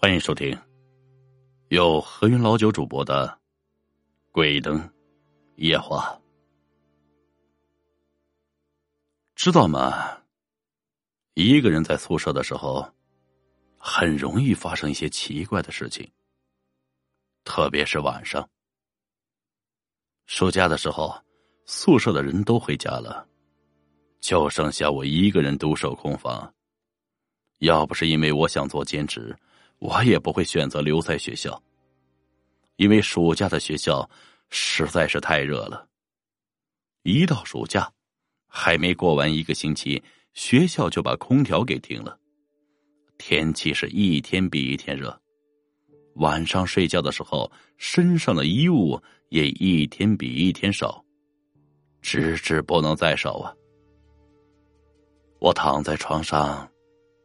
欢迎收听由何云老九主播的《鬼灯夜话》，知道吗？一个人在宿舍的时候，很容易发生一些奇怪的事情，特别是晚上。暑假的时候，宿舍的人都回家了，就剩下我一个人独守空房。要不是因为我想做兼职。我也不会选择留在学校，因为暑假的学校实在是太热了。一到暑假，还没过完一个星期，学校就把空调给停了，天气是一天比一天热。晚上睡觉的时候，身上的衣物也一天比一天少，直至不能再少啊！我躺在床上，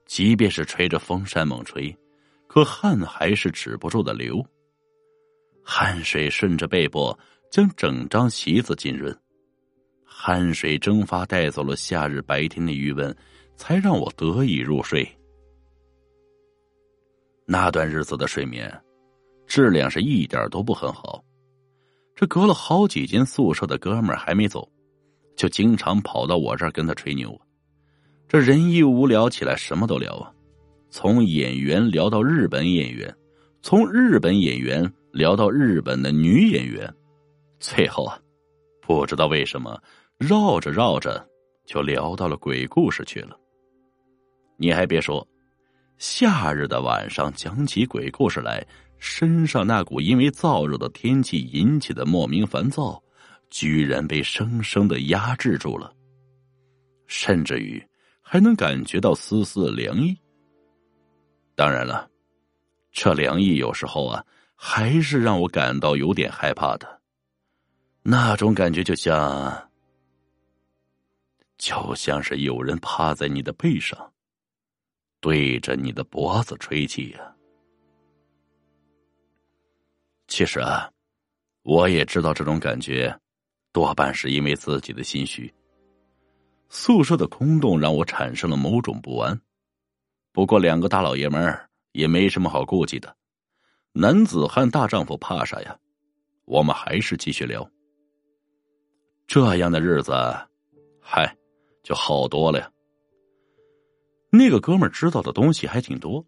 即便是吹着风扇猛吹。可汗还是止不住的流，汗水顺着背部将整张席子浸润，汗水蒸发带走了夏日白天的余温，才让我得以入睡。那段日子的睡眠质量是一点都不很好，这隔了好几间宿舍的哥们还没走，就经常跑到我这儿跟他吹牛，这人一无聊起来什么都聊啊。从演员聊到日本演员，从日本演员聊到日本的女演员，最后啊，不知道为什么绕着绕着就聊到了鬼故事去了。你还别说，夏日的晚上讲起鬼故事来，身上那股因为燥热的天气引起的莫名烦躁，居然被生生的压制住了，甚至于还能感觉到丝丝凉意。当然了，这凉意有时候啊，还是让我感到有点害怕的。那种感觉就像，就像是有人趴在你的背上，对着你的脖子吹气呀。其实啊，我也知道这种感觉，多半是因为自己的心虚。宿舍的空洞让我产生了某种不安。不过，两个大老爷们儿也没什么好顾忌的。男子汉大丈夫怕啥呀？我们还是继续聊。这样的日子，嗨，就好多了呀。那个哥们儿知道的东西还挺多，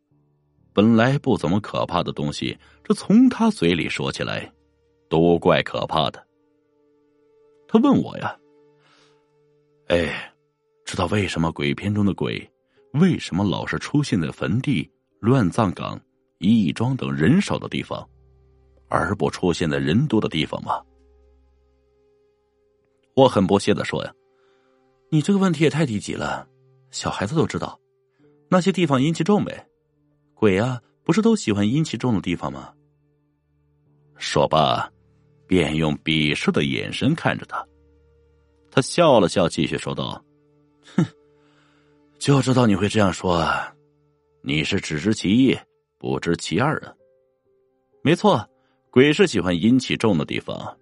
本来不怎么可怕的东西，这从他嘴里说起来，都怪可怕的。他问我呀：“哎，知道为什么鬼片中的鬼？”为什么老是出现在坟地、乱葬岗、义庄等人少的地方，而不出现在人多的地方吗？我很不屑的说：“呀，你这个问题也太低级了，小孩子都知道，那些地方阴气重呗，鬼啊，不是都喜欢阴气重的地方吗？”说罢，便用鄙视的眼神看着他。他笑了笑，继续说道：“哼。”就知道你会这样说，你是只知其一不知其二啊！没错，鬼是喜欢阴气重的地方，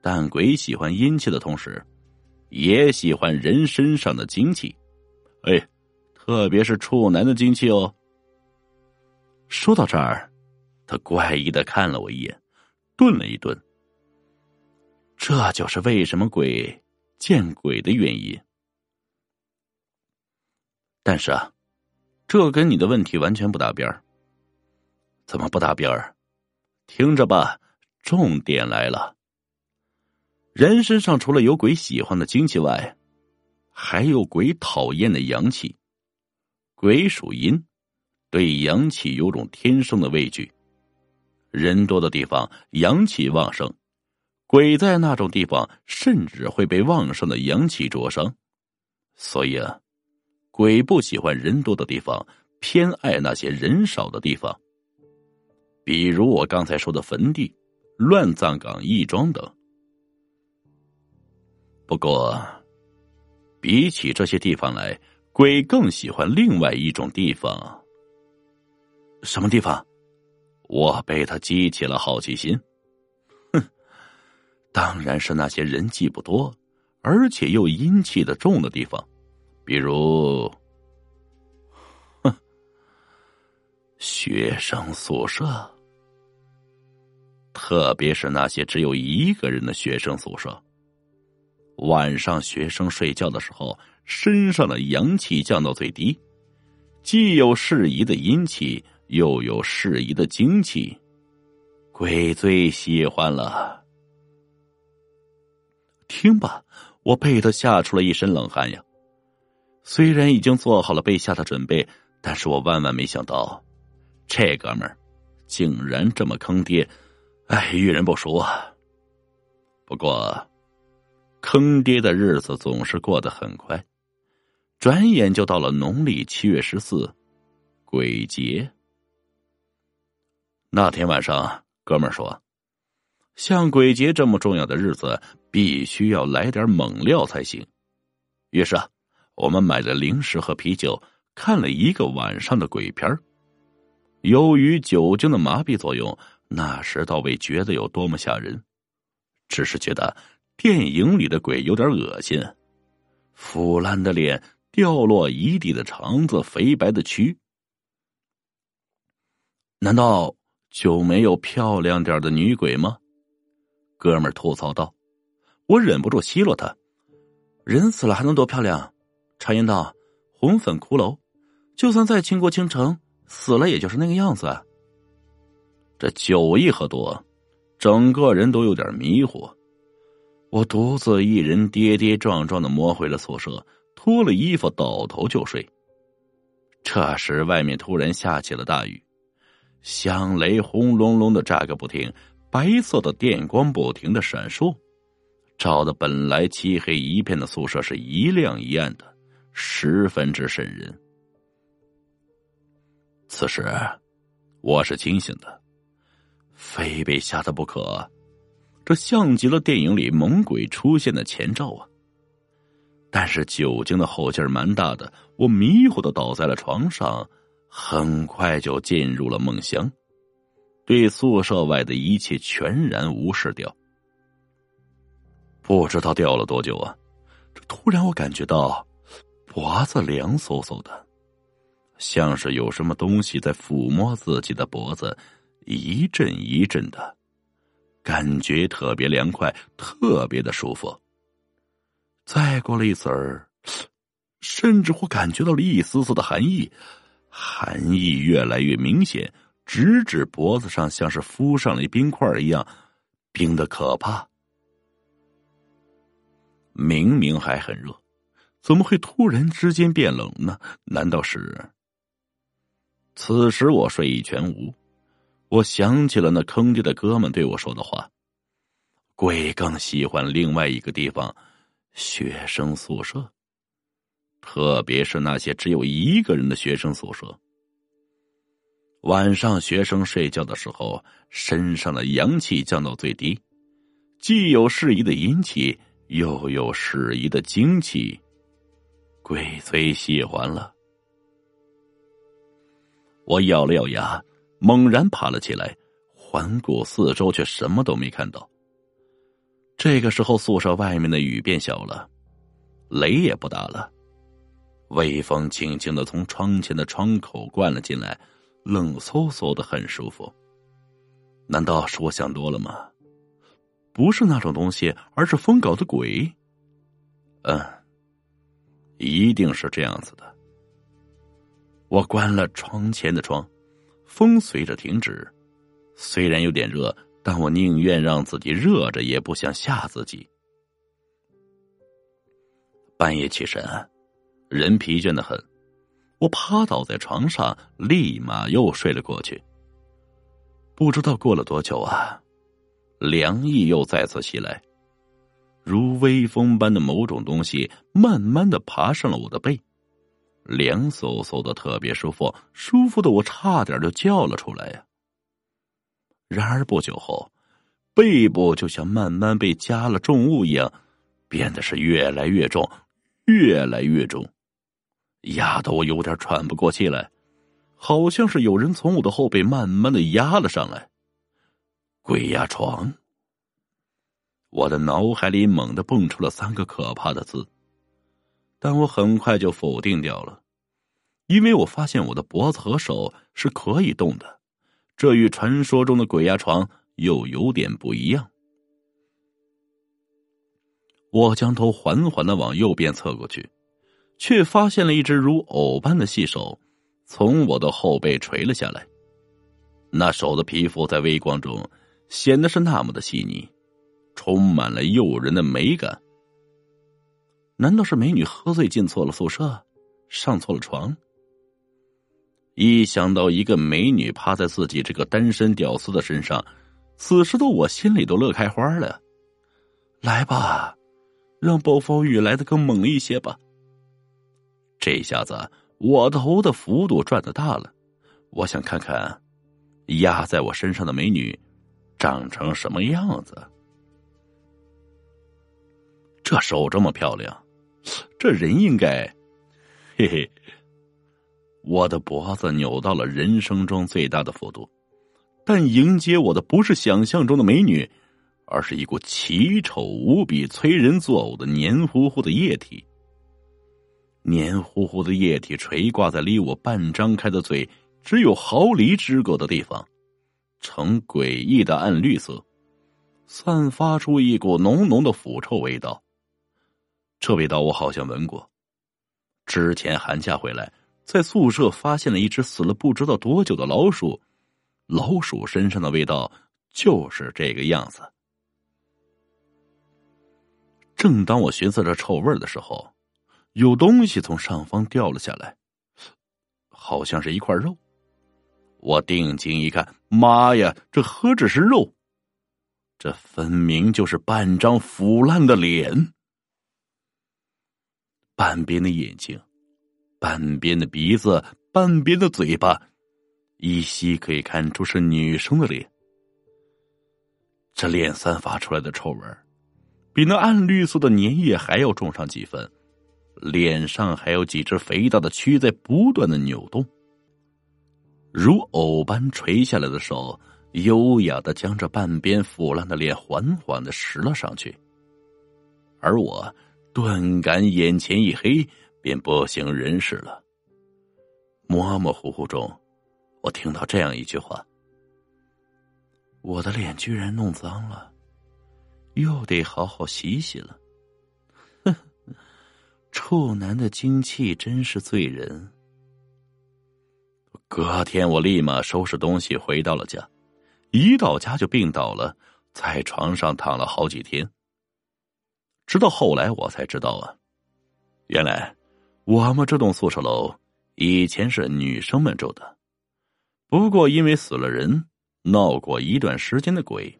但鬼喜欢阴气的同时，也喜欢人身上的精气，哎，特别是处男的精气哦。说到这儿，他怪异的看了我一眼，顿了一顿。这就是为什么鬼见鬼的原因。但是啊，这跟你的问题完全不搭边。怎么不搭边？听着吧，重点来了。人身上除了有鬼喜欢的精气外，还有鬼讨厌的阳气。鬼属阴，对阳气有种天生的畏惧。人多的地方阳气旺盛，鬼在那种地方甚至会被旺盛的阳气灼伤。所以啊。鬼不喜欢人多的地方，偏爱那些人少的地方。比如我刚才说的坟地、乱葬岗、义庄等。不过，比起这些地方来，鬼更喜欢另外一种地方。什么地方？我被他激起了好奇心。哼，当然是那些人迹不多，而且又阴气的重的地方。比如，哼，学生宿舍，特别是那些只有一个人的学生宿舍。晚上学生睡觉的时候，身上的阳气降到最低，既有适宜的阴气，又有适宜的精气，鬼最喜欢了。听吧，我被他吓出了一身冷汗呀！虽然已经做好了被吓的准备，但是我万万没想到。这哥们儿竟然这么坑爹，哎，遇人不淑啊。不过，坑爹的日子总是过得很快，转眼就到了农历七月十四，鬼节。那天晚上，哥们儿说，像鬼节这么重要的日子，必须要来点猛料才行。于是啊，我们买了零食和啤酒，看了一个晚上的鬼片儿。由于酒精的麻痹作用，那时倒未觉得有多么吓人，只是觉得电影里的鬼有点恶心，腐烂的脸，掉落一地的肠子，肥白的蛆。难道就没有漂亮点的女鬼吗？哥们吐槽道。我忍不住奚落他：“人死了还能多漂亮？常言道，红粉骷髅，就算再倾国倾城。”死了也就是那个样子。这酒一喝多，整个人都有点迷糊。我独自一人跌跌撞撞的摸回了宿舍，脱了衣服倒头就睡。这时外面突然下起了大雨，响雷轰隆隆的炸个不停，白色的电光不停的闪烁，照的本来漆黑一片的宿舍是一亮一暗的，十分之瘆人。此时，我是清醒的，非被吓得不可。这像极了电影里猛鬼出现的前兆啊！但是酒精的后劲儿蛮大的，我迷糊的倒在了床上，很快就进入了梦乡，对宿舍外的一切全然无视掉。不知道掉了多久啊！这突然我感觉到脖子凉飕飕的。像是有什么东西在抚摸自己的脖子，一阵一阵的，感觉特别凉快，特别的舒服。再过了一会儿，甚至我感觉到了一丝丝的寒意，寒意越来越明显，直指脖子上像是敷上了冰块一样，冰的可怕。明明还很热，怎么会突然之间变冷呢？难道是？此时我睡意全无，我想起了那坑爹的哥们对我说的话：“鬼更喜欢另外一个地方，学生宿舍，特别是那些只有一个人的学生宿舍。晚上学生睡觉的时候，身上的阳气降到最低，既有适宜的阴气，又有适宜的精气，鬼最喜欢了。”我咬了咬牙，猛然爬了起来，环顾四周，却什么都没看到。这个时候，宿舍外面的雨变小了，雷也不打了，微风轻轻的从窗前的窗口灌了进来，冷飕飕的，很舒服。难道是我想多了吗？不是那种东西，而是疯搞的鬼。嗯，一定是这样子的。我关了窗前的窗，风随着停止。虽然有点热，但我宁愿让自己热着，也不想吓自己。半夜起身，人疲倦的很，我趴倒在床上，立马又睡了过去。不知道过了多久啊，凉意又再次袭来，如微风般的某种东西慢慢的爬上了我的背。凉飕飕的，特别舒服，舒服的我差点就叫了出来呀。然而不久后，背部就像慢慢被加了重物一样，变得是越来越重，越来越重，压得我有点喘不过气来，好像是有人从我的后背慢慢的压了上来。鬼压床！我的脑海里猛地蹦出了三个可怕的字。但我很快就否定掉了，因为我发现我的脖子和手是可以动的，这与传说中的鬼压床又有点不一样。我将头缓缓的往右边侧过去，却发现了一只如藕般的细手从我的后背垂了下来。那手的皮肤在微光中显得是那么的细腻，充满了诱人的美感。难道是美女喝醉进错了宿舍，上错了床？一想到一个美女趴在自己这个单身屌丝的身上，此时的我心里都乐开花了。来吧，让暴风雨来的更猛一些吧。这下子我头的幅度转的大了，我想看看压在我身上的美女长成什么样子。这手这么漂亮，这人应该，嘿嘿。我的脖子扭到了人生中最大的幅度，但迎接我的不是想象中的美女，而是一股奇丑无比、催人作呕的黏糊糊的液体。黏糊糊的液体垂挂在离我半张开的嘴只有毫厘之隔的地方，呈诡异的暗绿色，散发出一股浓浓的腐臭味道。这味道我好像闻过，之前寒假回来。在宿舍发现了一只死了不知道多久的老鼠，老鼠身上的味道就是这个样子。正当我寻思着臭味的时候，有东西从上方掉了下来，好像是一块肉。我定睛一看，妈呀，这何止是肉？这分明就是半张腐烂的脸，半边的眼睛。半边的鼻子，半边的嘴巴，依稀可以看出是女生的脸。这脸散发出来的臭味比那暗绿色的粘液还要重上几分。脸上还有几只肥大的蛆在不断的扭动，如藕般垂下来的手，优雅的将这半边腐烂的脸缓缓的拾了上去。而我顿感眼前一黑。便不省人事了。模模糊糊中，我听到这样一句话：“我的脸居然弄脏了，又得好好洗洗了。”哼，处男的精气真是醉人。隔天，我立马收拾东西回到了家，一到家就病倒了，在床上躺了好几天。直到后来，我才知道啊，原来。我们这栋宿舍楼以前是女生们住的，不过因为死了人，闹过一段时间的鬼，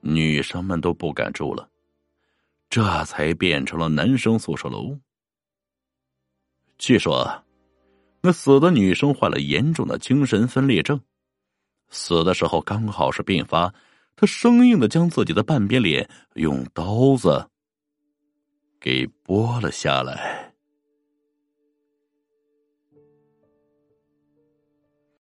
女生们都不敢住了，这才变成了男生宿舍楼。据说，那死的女生患了严重的精神分裂症，死的时候刚好是病发，她生硬的将自己的半边脸用刀子给剥了下来。